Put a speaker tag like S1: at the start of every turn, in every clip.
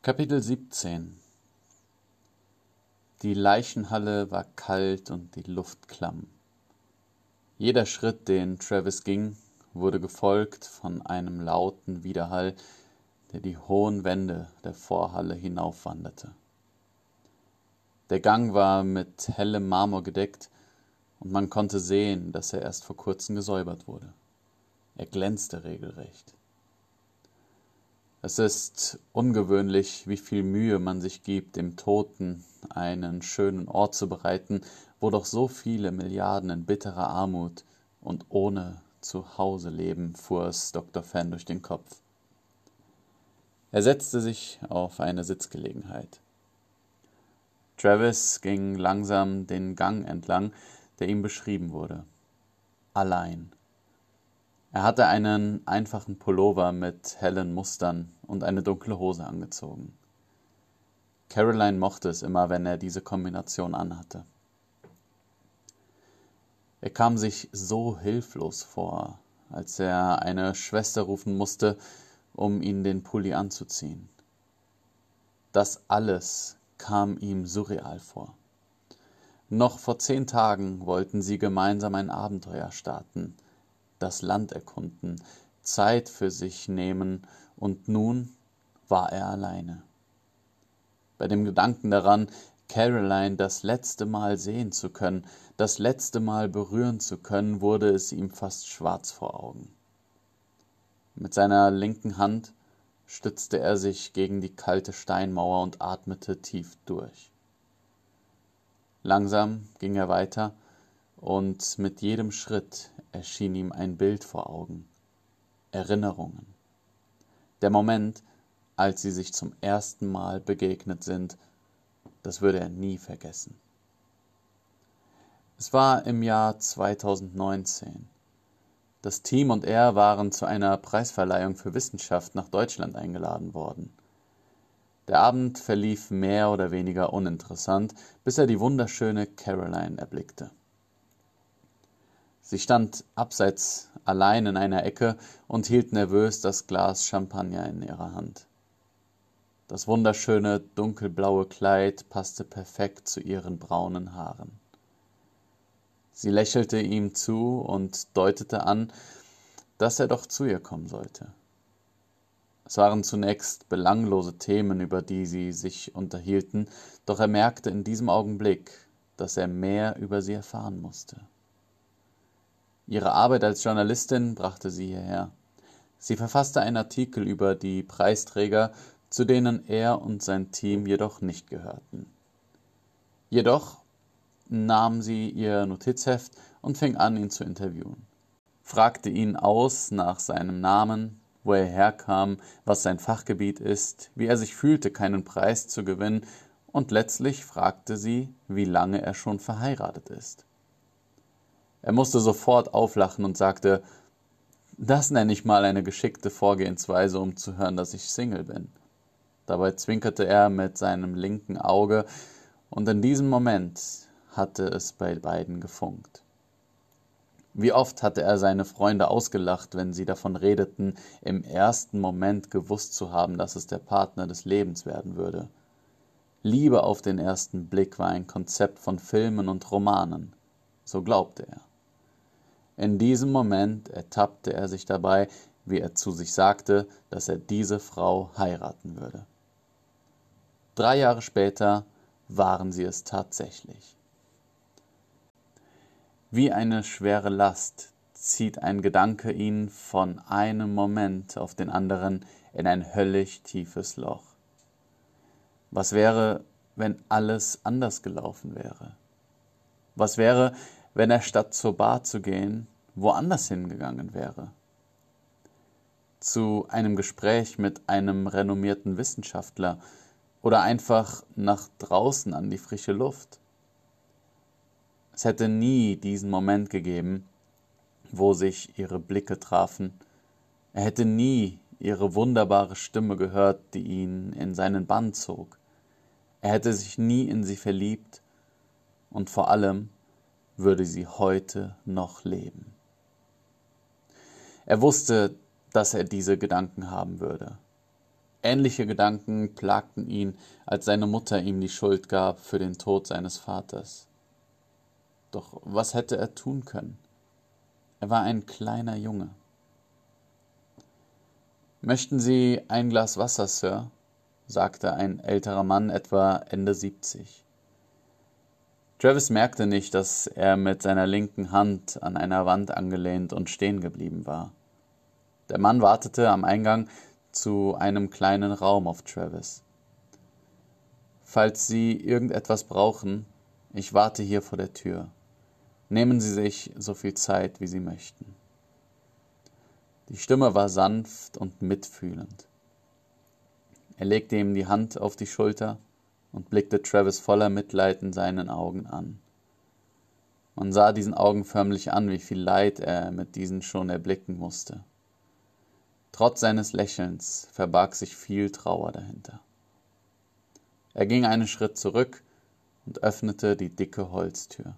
S1: Kapitel 17 Die Leichenhalle war kalt und die Luft klamm. Jeder Schritt, den Travis ging, wurde gefolgt von einem lauten Widerhall, der die hohen Wände der Vorhalle hinaufwanderte. Der Gang war mit hellem Marmor gedeckt, und man konnte sehen, dass er erst vor kurzem gesäubert wurde. Er glänzte regelrecht. Es ist ungewöhnlich, wie viel Mühe man sich gibt, dem Toten einen schönen Ort zu bereiten, wo doch so viele Milliarden in bitterer Armut und ohne Zuhause leben, fuhr es Dr. Fan durch den Kopf. Er setzte sich auf eine Sitzgelegenheit. Travis ging langsam den Gang entlang, der ihm beschrieben wurde. Allein. Er hatte einen einfachen Pullover mit hellen Mustern und eine dunkle Hose angezogen. Caroline mochte es immer, wenn er diese Kombination anhatte. Er kam sich so hilflos vor, als er eine Schwester rufen musste, um ihn den Pulli anzuziehen. Das alles kam ihm surreal vor. Noch vor zehn Tagen wollten sie gemeinsam ein Abenteuer starten – das Land erkunden, Zeit für sich nehmen, und nun war er alleine. Bei dem Gedanken daran, Caroline das letzte Mal sehen zu können, das letzte Mal berühren zu können, wurde es ihm fast schwarz vor Augen. Mit seiner linken Hand stützte er sich gegen die kalte Steinmauer und atmete tief durch. Langsam ging er weiter, und mit jedem Schritt erschien ihm ein Bild vor Augen, Erinnerungen. Der Moment, als sie sich zum ersten Mal begegnet sind, das würde er nie vergessen. Es war im Jahr 2019. Das Team und er waren zu einer Preisverleihung für Wissenschaft nach Deutschland eingeladen worden. Der Abend verlief mehr oder weniger uninteressant, bis er die wunderschöne Caroline erblickte. Sie stand abseits allein in einer Ecke und hielt nervös das Glas Champagner in ihrer Hand. Das wunderschöne dunkelblaue Kleid passte perfekt zu ihren braunen Haaren. Sie lächelte ihm zu und deutete an, dass er doch zu ihr kommen sollte. Es waren zunächst belanglose Themen, über die sie sich unterhielten, doch er merkte in diesem Augenblick, dass er mehr über sie erfahren musste. Ihre Arbeit als Journalistin brachte sie hierher. Sie verfasste einen Artikel über die Preisträger, zu denen er und sein Team jedoch nicht gehörten. Jedoch nahm sie ihr Notizheft und fing an, ihn zu interviewen. Fragte ihn aus nach seinem Namen, wo er herkam, was sein Fachgebiet ist, wie er sich fühlte, keinen Preis zu gewinnen, und letztlich fragte sie, wie lange er schon verheiratet ist. Er musste sofort auflachen und sagte, das nenne ich mal eine geschickte Vorgehensweise, um zu hören, dass ich Single bin. Dabei zwinkerte er mit seinem linken Auge, und in diesem Moment hatte es bei beiden gefunkt. Wie oft hatte er seine Freunde ausgelacht, wenn sie davon redeten, im ersten Moment gewusst zu haben, dass es der Partner des Lebens werden würde. Liebe auf den ersten Blick war ein Konzept von Filmen und Romanen, so glaubte er. In diesem Moment ertappte er sich dabei, wie er zu sich sagte, dass er diese Frau heiraten würde. Drei Jahre später waren sie es tatsächlich. Wie eine schwere Last zieht ein Gedanke ihn von einem Moment auf den anderen in ein höllisch tiefes Loch. Was wäre, wenn alles anders gelaufen wäre? Was wäre, wenn er statt zur Bar zu gehen, woanders hingegangen wäre. Zu einem Gespräch mit einem renommierten Wissenschaftler oder einfach nach draußen an die frische Luft. Es hätte nie diesen Moment gegeben, wo sich ihre Blicke trafen. Er hätte nie ihre wunderbare Stimme gehört, die ihn in seinen Bann zog. Er hätte sich nie in sie verliebt und vor allem würde sie heute noch leben. Er wusste, dass er diese Gedanken haben würde. Ähnliche Gedanken plagten ihn, als seine Mutter ihm die Schuld gab für den Tod seines Vaters. Doch was hätte er tun können? Er war ein kleiner Junge. Möchten Sie ein Glas Wasser, Sir? sagte ein älterer Mann etwa Ende 70. Travis merkte nicht, dass er mit seiner linken Hand an einer Wand angelehnt und stehen geblieben war. Der Mann wartete am Eingang zu einem kleinen Raum auf Travis. Falls Sie irgendetwas brauchen, ich warte hier vor der Tür. Nehmen Sie sich so viel Zeit, wie Sie möchten. Die Stimme war sanft und mitfühlend. Er legte ihm die Hand auf die Schulter und blickte Travis voller Mitleid in seinen Augen an. Man sah diesen Augen förmlich an, wie viel Leid er mit diesen schon erblicken musste. Trotz seines Lächelns verbarg sich viel Trauer dahinter. Er ging einen Schritt zurück und öffnete die dicke Holztür.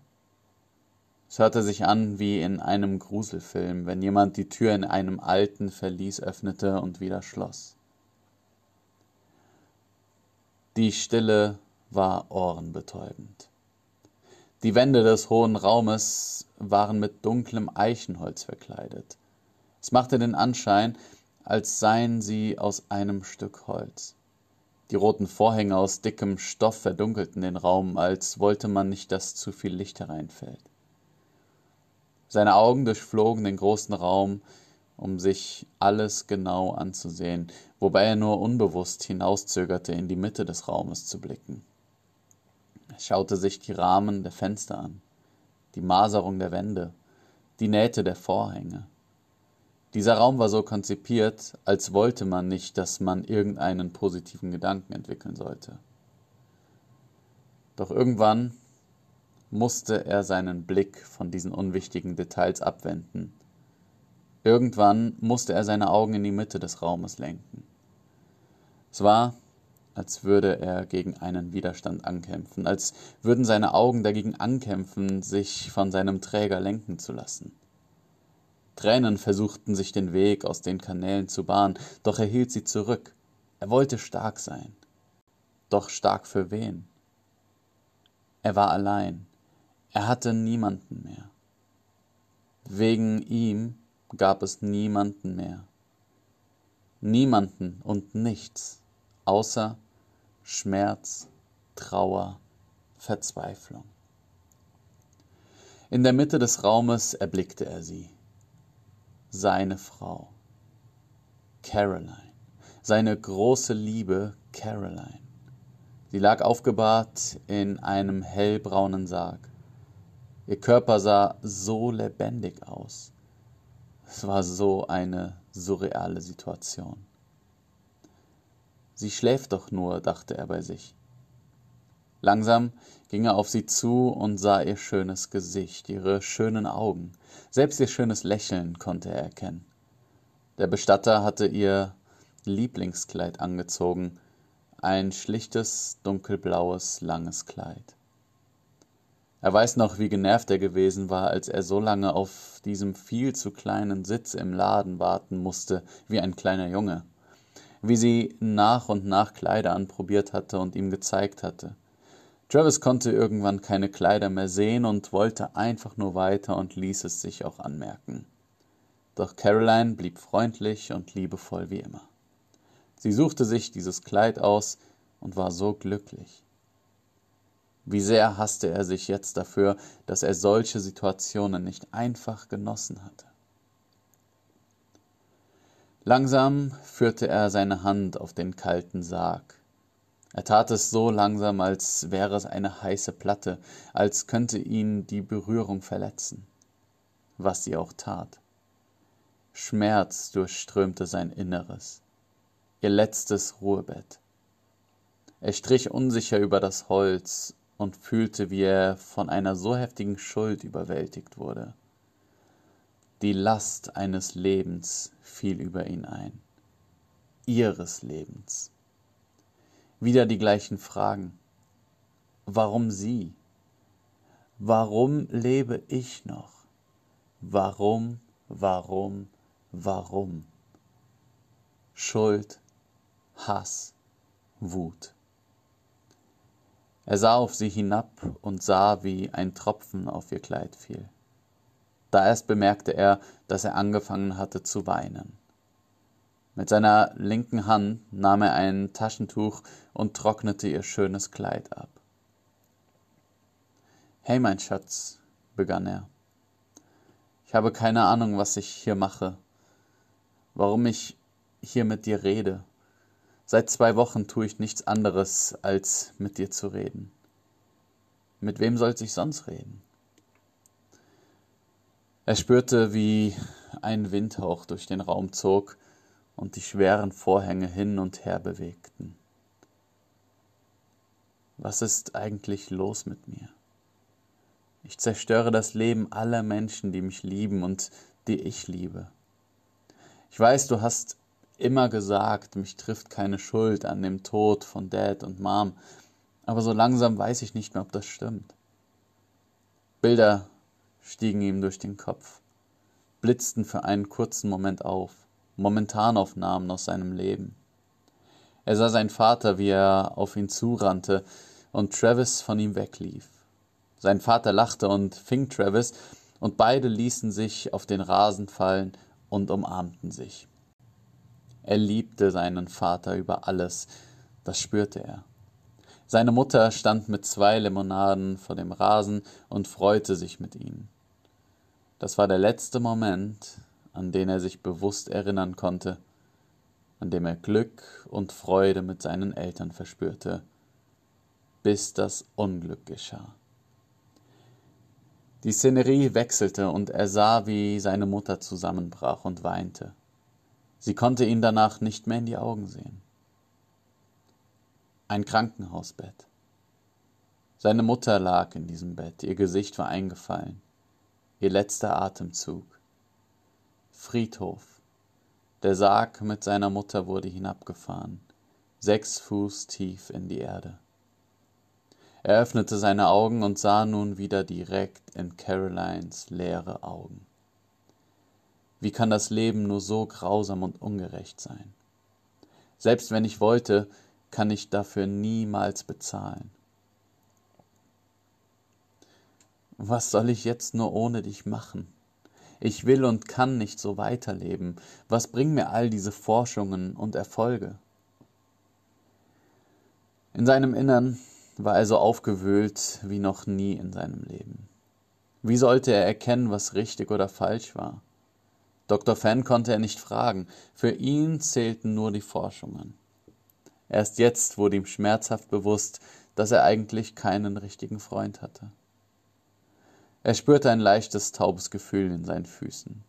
S1: Es hörte sich an wie in einem Gruselfilm, wenn jemand die Tür in einem alten Verlies öffnete und wieder schloss. Die Stille war ohrenbetäubend. Die Wände des hohen Raumes waren mit dunklem Eichenholz verkleidet. Es machte den Anschein, als seien sie aus einem Stück Holz. Die roten Vorhänge aus dickem Stoff verdunkelten den Raum, als wollte man nicht, dass zu viel Licht hereinfällt. Seine Augen durchflogen den großen Raum, um sich alles genau anzusehen, wobei er nur unbewusst hinauszögerte, in die Mitte des Raumes zu blicken. Er schaute sich die Rahmen der Fenster an, die Maserung der Wände, die Nähte der Vorhänge. Dieser Raum war so konzipiert, als wollte man nicht, dass man irgendeinen positiven Gedanken entwickeln sollte. Doch irgendwann musste er seinen Blick von diesen unwichtigen Details abwenden. Irgendwann musste er seine Augen in die Mitte des Raumes lenken. Es war, als würde er gegen einen Widerstand ankämpfen, als würden seine Augen dagegen ankämpfen, sich von seinem Träger lenken zu lassen. Tränen versuchten sich den Weg aus den Kanälen zu bahnen, doch er hielt sie zurück. Er wollte stark sein. Doch stark für wen? Er war allein. Er hatte niemanden mehr. Wegen ihm gab es niemanden mehr. Niemanden und nichts, außer Schmerz, Trauer, Verzweiflung. In der Mitte des Raumes erblickte er sie, seine Frau, Caroline, seine große Liebe Caroline. Sie lag aufgebahrt in einem hellbraunen Sarg. Ihr Körper sah so lebendig aus. Es war so eine surreale Situation. Sie schläft doch nur, dachte er bei sich. Langsam ging er auf sie zu und sah ihr schönes Gesicht, ihre schönen Augen, selbst ihr schönes Lächeln konnte er erkennen. Der Bestatter hatte ihr Lieblingskleid angezogen, ein schlichtes, dunkelblaues, langes Kleid. Er weiß noch, wie genervt er gewesen war, als er so lange auf diesem viel zu kleinen Sitz im Laden warten musste, wie ein kleiner Junge. Wie sie nach und nach Kleider anprobiert hatte und ihm gezeigt hatte. Travis konnte irgendwann keine Kleider mehr sehen und wollte einfach nur weiter und ließ es sich auch anmerken. Doch Caroline blieb freundlich und liebevoll wie immer. Sie suchte sich dieses Kleid aus und war so glücklich. Wie sehr hasste er sich jetzt dafür, dass er solche Situationen nicht einfach genossen hatte. Langsam führte er seine Hand auf den kalten Sarg. Er tat es so langsam, als wäre es eine heiße Platte, als könnte ihn die Berührung verletzen. Was sie auch tat. Schmerz durchströmte sein Inneres. Ihr letztes Ruhebett. Er strich unsicher über das Holz und fühlte, wie er von einer so heftigen Schuld überwältigt wurde. Die Last eines Lebens fiel über ihn ein, ihres Lebens. Wieder die gleichen Fragen. Warum sie? Warum lebe ich noch? Warum, warum, warum? Schuld, Hass, Wut. Er sah auf sie hinab und sah, wie ein Tropfen auf ihr Kleid fiel. Da erst bemerkte er, dass er angefangen hatte zu weinen. Mit seiner linken Hand nahm er ein Taschentuch und trocknete ihr schönes Kleid ab. Hey, mein Schatz, begann er. Ich habe keine Ahnung, was ich hier mache, warum ich hier mit dir rede. Seit zwei Wochen tue ich nichts anderes, als mit dir zu reden. Mit wem sollte ich sonst reden? Er spürte, wie ein Windhauch durch den Raum zog und die schweren Vorhänge hin und her bewegten. Was ist eigentlich los mit mir? Ich zerstöre das Leben aller Menschen, die mich lieben und die ich liebe. Ich weiß, du hast immer gesagt, mich trifft keine Schuld an dem Tod von Dad und Mom, aber so langsam weiß ich nicht mehr, ob das stimmt. Bilder stiegen ihm durch den Kopf, blitzten für einen kurzen Moment auf. Momentanaufnahmen aus seinem Leben. Er sah seinen Vater, wie er auf ihn zurannte und Travis von ihm weglief. Sein Vater lachte und fing Travis, und beide ließen sich auf den Rasen fallen und umarmten sich. Er liebte seinen Vater über alles, das spürte er. Seine Mutter stand mit zwei Limonaden vor dem Rasen und freute sich mit ihnen. Das war der letzte Moment, an den er sich bewusst erinnern konnte, an dem er Glück und Freude mit seinen Eltern verspürte, bis das Unglück geschah. Die Szenerie wechselte und er sah, wie seine Mutter zusammenbrach und weinte. Sie konnte ihn danach nicht mehr in die Augen sehen. Ein Krankenhausbett. Seine Mutter lag in diesem Bett, ihr Gesicht war eingefallen, ihr letzter Atemzug. Friedhof. Der Sarg mit seiner Mutter wurde hinabgefahren, sechs Fuß tief in die Erde. Er öffnete seine Augen und sah nun wieder direkt in Carolines leere Augen. Wie kann das Leben nur so grausam und ungerecht sein? Selbst wenn ich wollte, kann ich dafür niemals bezahlen. Was soll ich jetzt nur ohne dich machen? Ich will und kann nicht so weiterleben. Was bringen mir all diese Forschungen und Erfolge? In seinem Innern war er so aufgewühlt wie noch nie in seinem Leben. Wie sollte er erkennen, was richtig oder falsch war? Dr. Fan konnte er nicht fragen, für ihn zählten nur die Forschungen. Erst jetzt wurde ihm schmerzhaft bewusst, dass er eigentlich keinen richtigen Freund hatte. Er spürte ein leichtes, taubes Gefühl in seinen Füßen.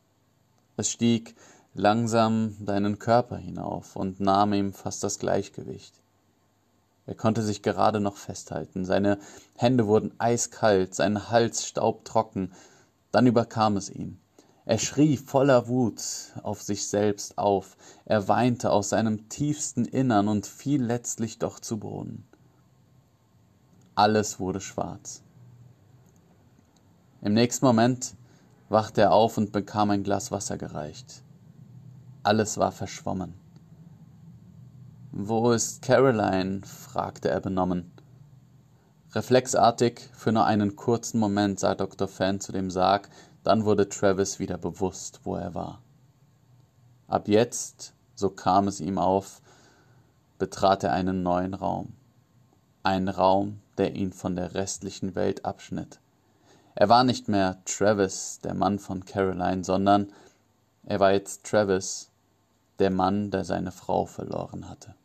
S1: Es stieg langsam seinen Körper hinauf und nahm ihm fast das Gleichgewicht. Er konnte sich gerade noch festhalten, seine Hände wurden eiskalt, sein Hals staubtrocken, dann überkam es ihn. Er schrie voller Wut auf sich selbst auf, er weinte aus seinem tiefsten Innern und fiel letztlich doch zu Boden. Alles wurde schwarz. Im nächsten Moment wachte er auf und bekam ein Glas Wasser gereicht. Alles war verschwommen. Wo ist Caroline? fragte er benommen. Reflexartig, für nur einen kurzen Moment sah Dr. Fan zu dem Sarg, dann wurde Travis wieder bewusst, wo er war. Ab jetzt, so kam es ihm auf, betrat er einen neuen Raum. Einen Raum, der ihn von der restlichen Welt abschnitt. Er war nicht mehr Travis, der Mann von Caroline, sondern er war jetzt Travis, der Mann, der seine Frau verloren hatte.